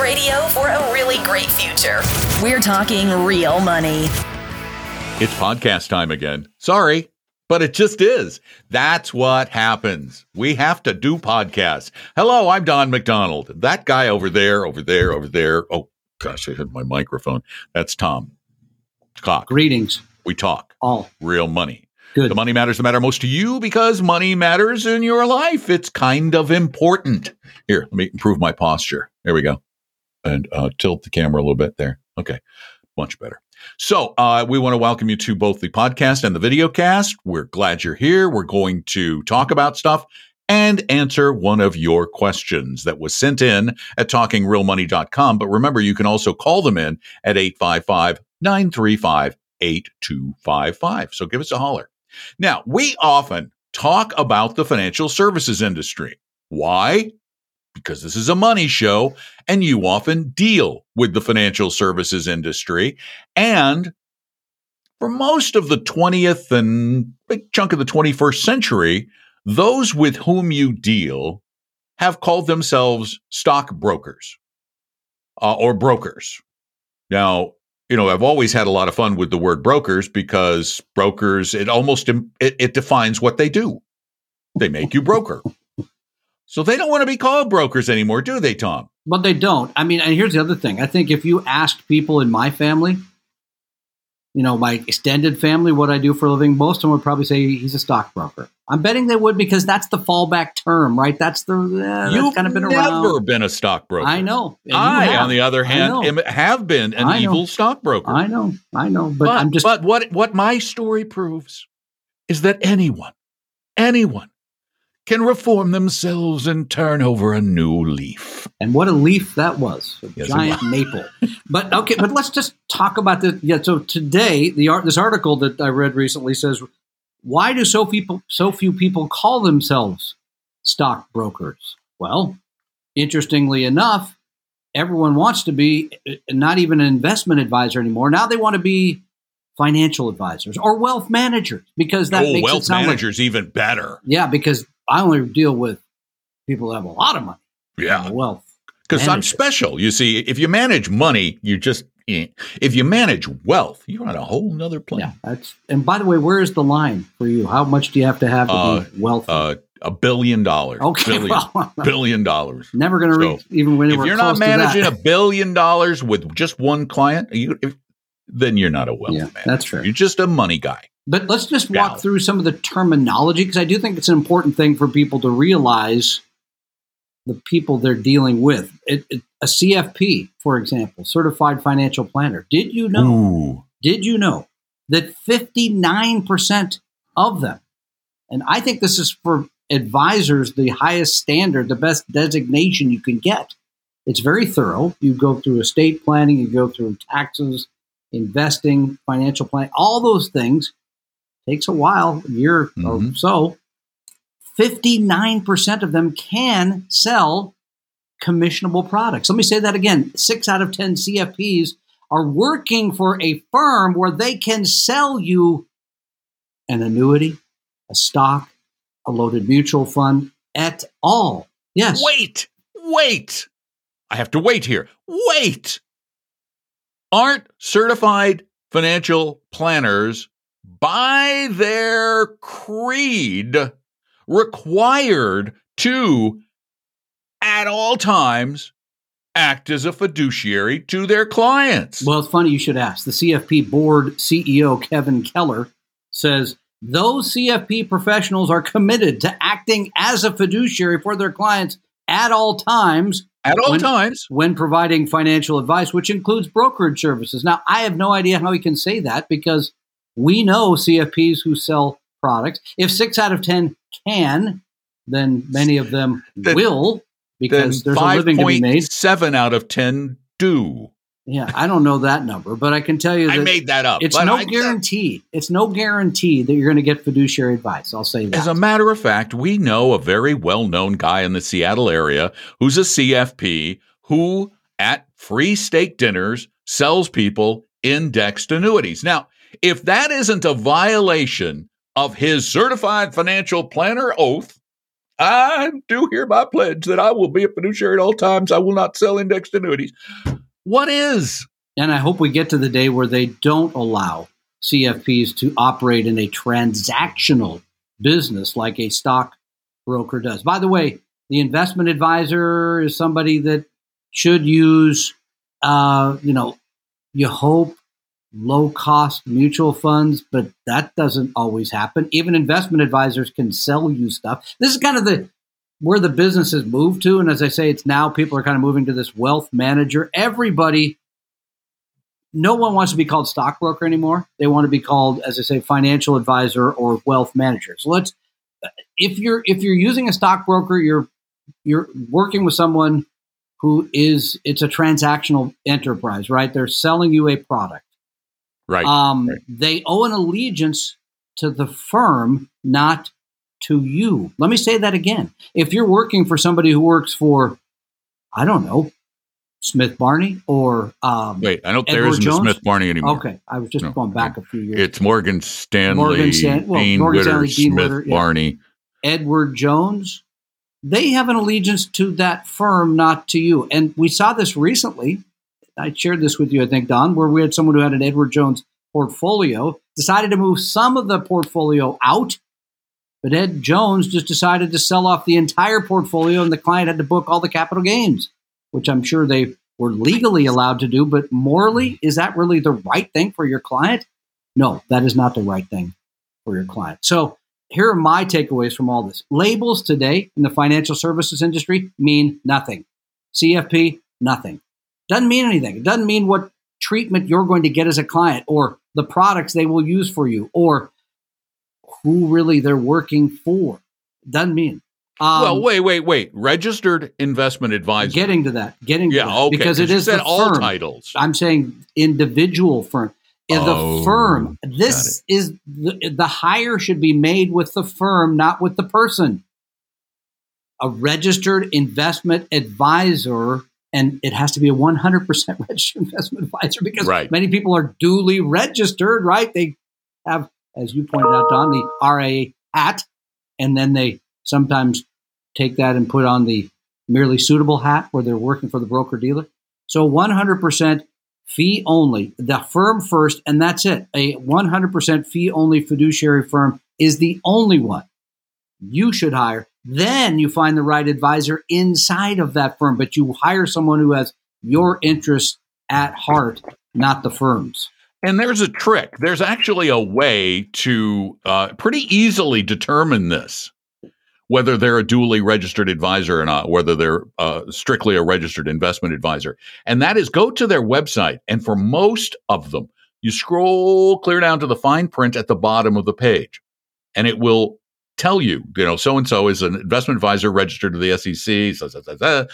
Radio for a really great future. We're talking real money. It's podcast time again. Sorry, but it just is. That's what happens. We have to do podcasts. Hello, I'm Don McDonald. That guy over there, over there, over there. Oh, gosh, I hit my microphone. That's Tom Cock. Greetings, We talk all. real money. Good. The money matters that matter most to you because money matters in your life. It's kind of important. Here, let me improve my posture. There we go. And uh, tilt the camera a little bit there. Okay, much better. So, uh, we want to welcome you to both the podcast and the video cast. We're glad you're here. We're going to talk about stuff and answer one of your questions that was sent in at talkingrealmoney.com. But remember, you can also call them in at 855 935 8255. So give us a holler. Now, we often talk about the financial services industry. Why? Because this is a money show and you often deal with the financial services industry. And for most of the 20th and big chunk of the 21st century, those with whom you deal have called themselves stockbrokers uh, or brokers. Now, you know, I've always had a lot of fun with the word brokers because brokers, it almost it, it defines what they do. They make you broker. So they don't want to be called brokers anymore, do they, Tom? But they don't. I mean, and here's the other thing. I think if you asked people in my family, you know, my extended family, what I do for a living, most of them would probably say he's a stockbroker. I'm betting they would because that's the fallback term, right? That's the that's You've kind of been never around. been a stockbroker. I know. I, on the other hand, am, have been an evil stockbroker. I know, I know, but, but, I'm just but what what my story proves is that anyone, anyone can reform themselves and turn over a new leaf. and what a leaf that was, a Yes, it giant maple. But okay, but let's just talk about this. Yeah, so today the art this article that I read recently says why do so people so few people call themselves stockbrokers? Well, interestingly enough, everyone wants to be uh, not even an investment advisor anymore. Now they want to be financial advisors or wealth managers because that oh, makes it wealth sound like managers even better. yeah, because I only deal with people that have a lot of money, Yeah, wealth. because I'm special. You see, if you manage money, you just eh. if you manage wealth, you're on a whole nother plane. Yeah, that's. And by the way, where is the line for you? How much do you have to have to Uh, be wealthy? Uh, a billion dollars. okay, billion, well, billion dollars. never going to so, reach even when if you're not managing a billion dollars with just one client, you, if, then you're not a wealth Yeah, manager. that's true. You're just a money guy. But let's just Gal. walk through some of the terminology because I do think it's an important thing for people to realize the people they're dealing with. It, it, a CFP, for example, certified financial planner. Did you know? Ooh. Did you know that 59% of them, and I think this is for advisors the highest standard, the best designation you can get. It's very thorough. You go through estate planning, you go through taxes, investing, financial planning, all those things. Takes a while, a year or Mhm. so. 59% of them can sell commissionable products. Let me say that again. Six out of 10 CFPs are working for a firm where they can sell you an annuity, a stock, a loaded mutual fund at all. Yes. Wait, wait. I have to wait here. Wait. Aren't certified financial planners by their creed required to, at all times, act as a fiduciary to their clients? Well, it's funny you should ask. The CFP board CEO, Kevin Keller, says those CFP professionals are committed to acting as a fiduciary for their clients at all times at all when- times. when providing financial advice, which includes brokerage services. Now, I have no idea how he can say that because we know CFPs who sell products. If six out of 10 can, then many of them Then- will because there's a living to be made. 5.7 out of 10 do. Yeah, I don't know that number, but I can tell you that I made that up. it's no I- guarantee. It's no guarantee that you're going to get fiduciary advice. I'll say that. As a matter of fact, we know a very well known guy in the Seattle area who's a CFP who, at free steak dinners, sells people indexed annuities. Now, if that isn't a violation of his certified financial planner oath, I do hereby pledge that I will be a fiduciary at all times. I will not sell indexed annuities. What is? And I hope we get to the day where they don't allow CFPs to operate in a transactional business like a stock broker does. By the way, the investment advisor is somebody that should use, uh, you know, you hope low cost mutual funds, but that doesn't always happen. Even investment advisors can sell you stuff. This is kind of the where the business has moved to. And as I say, it's now people are kind of moving to this wealth manager. Everybody, no one wants to be called stockbroker anymore. They want to be called, as I say, financial advisor or wealth manager. So let's if you're if you're using a stockbroker, you're you're working with someone who is it's a transactional enterprise, right? They're selling you a product. Right. Um, right. They owe an allegiance to the firm, not to you. Let me say that again. If you're working for somebody who works for, I don't know, Smith Barney or um, wait, I know there Edward isn't Jones? a Smith Barney anymore. Okay, I was just No, going back a few years. It's Morgan Stanley, Morgan Stan- well, Dean Morgan Witter, Stanley, Dean Smith Witter, yeah. Barney. Edward Jones, they have an allegiance to that firm, not to you. And we saw this recently. I shared this with you, I think, Don, where we had someone who had an Edward Jones portfolio, decided to move some of the portfolio out, but Ed Jones just decided to sell off the entire portfolio, and the client had to book all the capital gains, which I'm sure they were legally allowed to do. But morally, is that really the right thing for your client? No, that is not the right thing for your client. So here are my takeaways from all this. Labels today in the financial services industry mean nothing. CFP, nothing. Doesn't mean anything. It doesn't mean what treatment you're going to get as a client or the products they will use for you or who really they're working for. Doesn't mean. Um, well, wait, wait, wait. Registered investment advisor. Getting to that. Getting to yeah, that. okay. Because it is the all firm. titles. I'm saying individual firm. Oh, the firm, this is the, the hire should be made with the firm, not with the person. A registered investment advisor, and it has to be a 100% registered investment advisor because Right. many people are duly registered, right? They have, as you pointed out, Don, the RA hat, and then they sometimes take that and put on the merely suitable hat where they're working for the broker dealer. So 100% fee only, the firm first, and that's it. A 100% fee only fiduciary firm is the only one you should hire. Then you find the right advisor inside of that firm, but you hire someone who has your interest at heart, not the firm's. And there's a trick. There's actually a way to uh, pretty easily determine this, whether they're a duly registered advisor or not, whether they're uh, strictly a registered investment advisor. And that is go to their website. And for most of them, you scroll clear down to the fine print at the bottom of the page, and it will tell you, you know, so and so is an investment advisor registered to the SEC. So, so.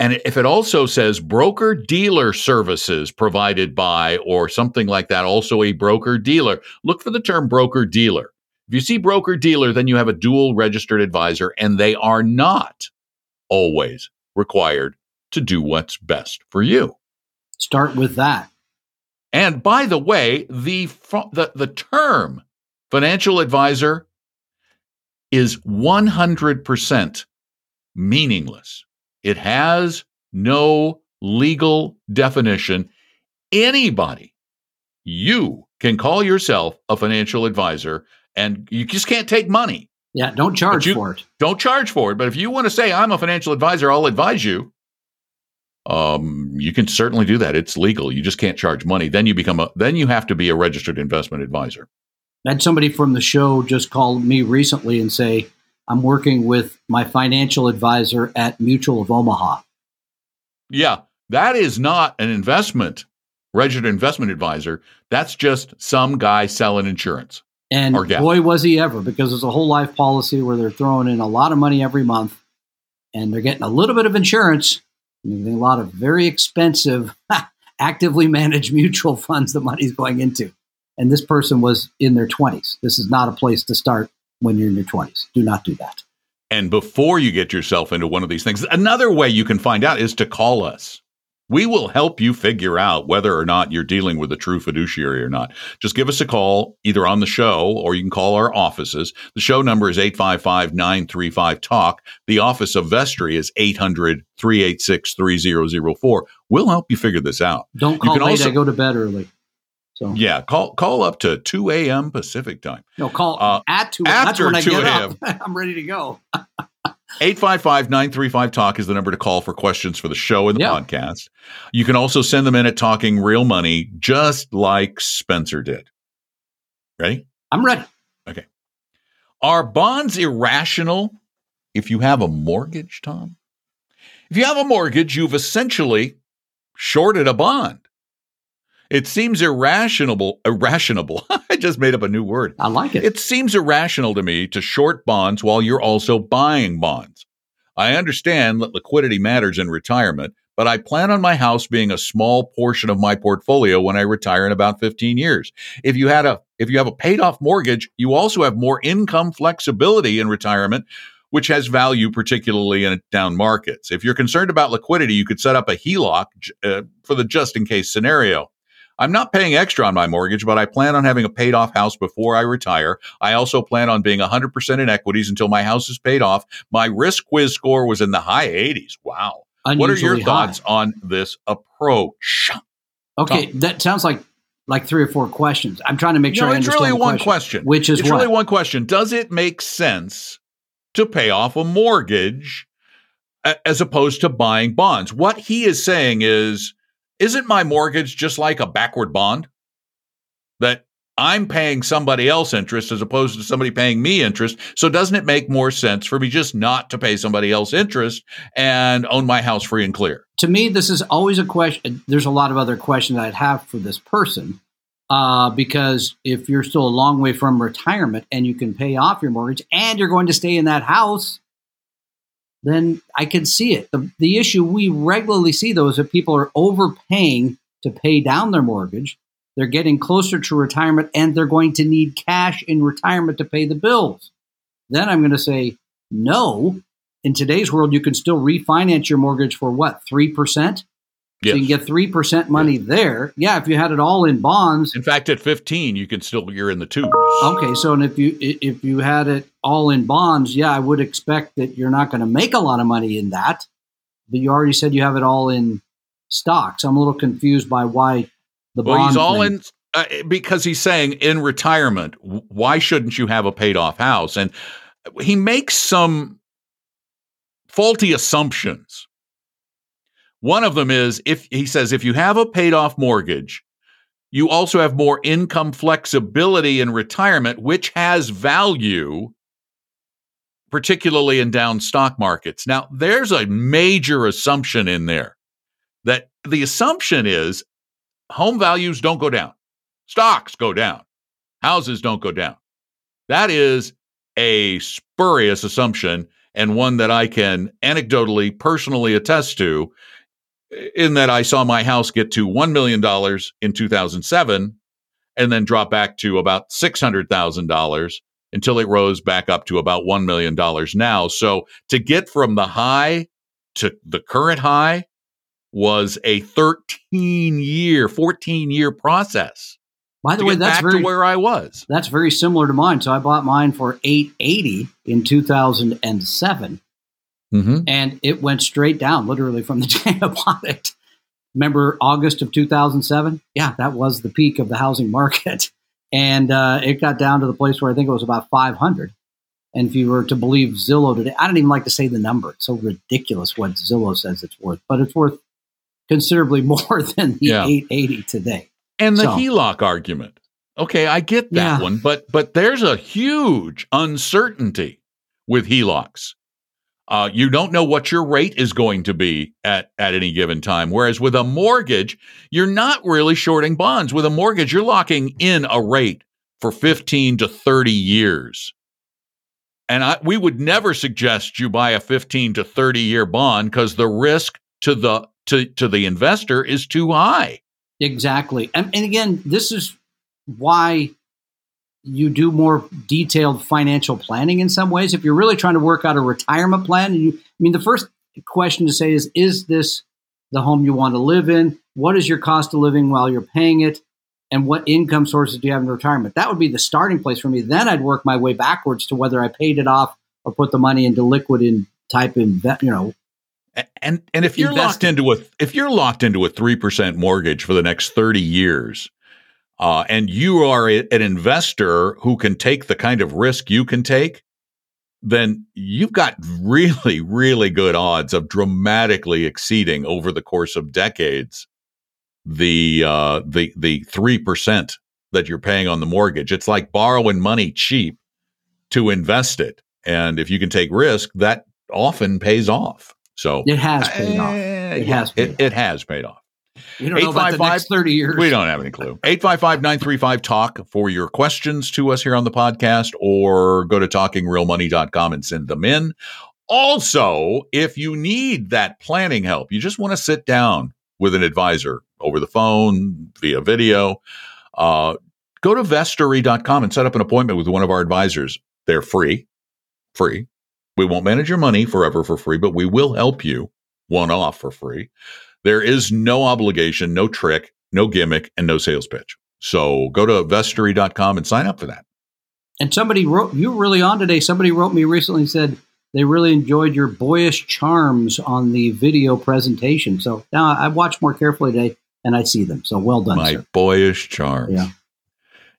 And if it also says broker dealer services provided by or something like that, also a broker dealer, look for the term broker dealer. If you see broker dealer, then you have a dual registered advisor, and they are not always required to do what's best for you. Start with that. And by the way, the the, the term financial advisor is 100% meaningless. It has no legal definition. Anybody, you can call yourself a financial advisor and you just can't take money. Yeah, don't charge you- for it. Don't charge for it. But if you want to say, I'm a financial advisor, I'll advise you. Um, you can certainly do that. It's legal. You just can't charge money. Then you become a, then you have to be a registered investment advisor. I had somebody from the show just call me recently and say, I'm working with my financial advisor at Mutual of Omaha. Yeah, that is not an investment, registered investment advisor. That's just some guy selling insurance. And boy, was he ever, because it's a whole life policy where they're throwing in a lot of money every month and they're getting a little bit of insurance and a lot of very expensive, actively managed mutual funds the money's going into. And this person was in their 20s. This is not a place to start when you're in your 20s. Do not do that. And before you get yourself into one of these things, another way you can find out is to call us. We will help you figure out whether or not you're dealing with a true fiduciary or not. Just give us a call either on the show or you can call our offices. The show number is 855 935 TALK. The office of Vestory is 800 386 3004. We'll help you figure this out. Don't call late. Also, I go to bed early. So yeah, call call up to 2 a.m. Pacific time. No, call uh, at 2 after 2 a.m. I'm ready to go. 855 935 Talk is the number to call for questions for the show and the yeah. podcast. You can also send them in at Talking Real Money, just like Spencer did. Ready? I'm ready. Okay. Are bonds irrational if you have a mortgage, Tom? If you have a mortgage, you've essentially shorted a bond. It seems irrational. Irrational. I just made up a new word. I like it. It seems irrational to me to short bonds while you're also buying bonds. I understand that liquidity matters in retirement, but I plan on my house being a small portion of my portfolio when I retire in about 15 years. If you had a if you have a paid off mortgage, you also have more income flexibility in retirement which has value, particularly in down markets. If you're concerned about liquidity, you could set up a HELOC uh, for the just in case scenario. I'm not paying extra on my mortgage, but I plan on having a paid off house before I retire. I also plan on being 100% in equities until my house is paid off. My risk quiz score was in the high 80s. Wow. Unusually what are your thoughts high. on this approach? Okay, Tom. that sounds like like three or four questions. I'm trying to make sure I understand. It's really one question, question. Which is it's what? really one question. Does it make sense to pay off a mortgage as opposed to buying bonds? What he is saying is isn't my mortgage just like a backward bond? That I'm paying somebody else interest as opposed to somebody paying me interest. So doesn't it make more sense for me just not to pay somebody else interest and own my house free and clear? To me, this is always a question. There's a lot of other questions I'd have for this person. Uh, because if you're still a long way from retirement and you can pay off your mortgage and you're going to stay in that house, then I can see it. The, the issue we regularly see, though, is that people are overpaying to pay down their mortgage. They're getting closer to retirement and they're going to need cash in retirement to pay the bills. Then I'm going to say, no. In today's world, you can still refinance your mortgage for what, 3%? Yes. So you can get three percent money yes. there. Yeah, if you had it all in bonds. In fact, at fifteen, you can still you're in the twos. Okay, so and if you if you had it all in bonds, yeah, I would expect that you're not going to make a lot of money in that. But you already said you have it all in stocks. I'm a little confused by why the bonds. well, he's all thing. in uh, because he's saying in retirement, why shouldn't you have a paid off house? And he makes some faulty assumptions one of them is if he says if you have a paid off mortgage, you also have more income flexibility in retirement, which has value, particularly in down stock markets. Now, there's a major assumption in there that the assumption is home values don't go down, stocks go down, houses don't go down. That is a spurious assumption and one that I can anecdotally, personally attest to in that I saw my house get to $1 million in 2007 and then drop back to about $600,000 until it rose back up to about $1 million now. So to get from the high to the current high was a 13 year, 14 year process. By the way, that's very, where I was. That's very similar to mine. So I bought mine for 880 in 2007 Mm-hmm. And it went straight down, literally from the day I bought it. Remember August of 2007? Yeah, that was the peak of the housing market. And uh, it got down to the place where I think it was about 500. And if you were to believe Zillow today, I don't even like to say the number. It's so ridiculous what Zillow says it's worth, but it's worth considerably more than the yeah. 880 today. And the so, HELOC argument. Okay, I get that yeah. one, but but there's a huge uncertainty with HELOCs. Uh, you don't know what your rate is going to be at, at any given time. Whereas with a mortgage, you're not really shorting bonds. With a mortgage, you're locking in a rate for 15 to 30 years. And I, we would never suggest you buy a 15 to 30 year bond because the risk to the to, to the investor is too high. Exactly. And, and again, this is why you do more detailed financial planning in some ways. If you're really trying to work out a retirement plan, and you, I mean, the first question to say is, is this the home you want to live in, what is your cost of living while you're paying it, and what income sources do you have in retirement. That would be the starting place for me. Then I'd work my way backwards to whether I paid it off or put the money into liquid in type in you know. And and if you're locked into a if you're locked into a three percent mortgage for the next thirty years, uh, and you are a, an investor who can take the kind of risk you can take, then you've got really, really good odds of dramatically exceeding over the course of decades the uh, the the three percent that you're paying on the mortgage. It's like borrowing money cheap to invest it, and if you can take risk, that often pays off. So it has paid off. It yeah, has. Paid it, off. it has paid off. You don't know about the next 30 years. We don't have any clue. 855-935-TALK for your questions to us here on the podcast or go to talkingrealmoney.com and send them in. Also, if you need that planning help, you just want to sit down with an advisor over the phone, via video, uh, go to vestory.com and set up an appointment with one of our advisors. They're free, free. We won't manage your money forever for free, but we will help you one off for free. There is no obligation, no trick, no gimmick, and no sales pitch. So go to vestory.com and sign up for that. And somebody wrote, you were really on today. Somebody wrote me recently and said they really enjoyed your boyish charms on the video presentation. So now I watch more carefully today and I see them. So well done. My sir. boyish charms. Yeah.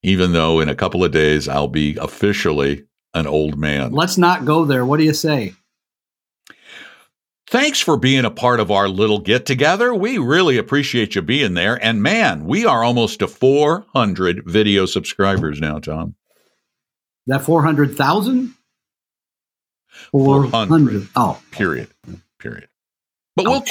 Even though in a couple of days I'll be officially an old man. Let's not go there. What do you say? Thanks for being a part of our little get together. We really appreciate you being there. And man, we are almost to 400 video subscribers now, Tom. That 400,000? 400. Oh. Period. Period. But we'll,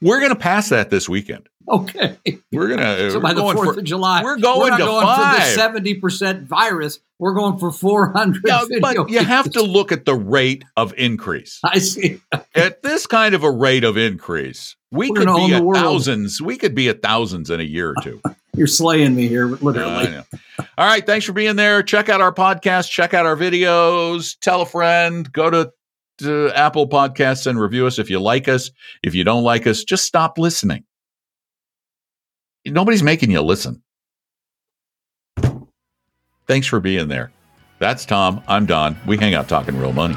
we're going to pass that this weekend. Okay. We're gonna so by the Fourth for, of July, we're going we're to going five. for the seventy percent virus. We're going for four hundred. Yeah, but you have to look at the rate of increase. I see. at this kind of a rate of increase, we we're could be at thousands. We could be at thousands in a year or two. You're slaying me here, literally. All right, thanks for being there. Check out our podcast. Check out our videos. Tell a friend. Go to to Apple Podcasts and review us if you like us. If you don't like us, just stop listening. Nobody's making you listen. Thanks for being there. That's Tom. I'm Don. We hang out talking real money.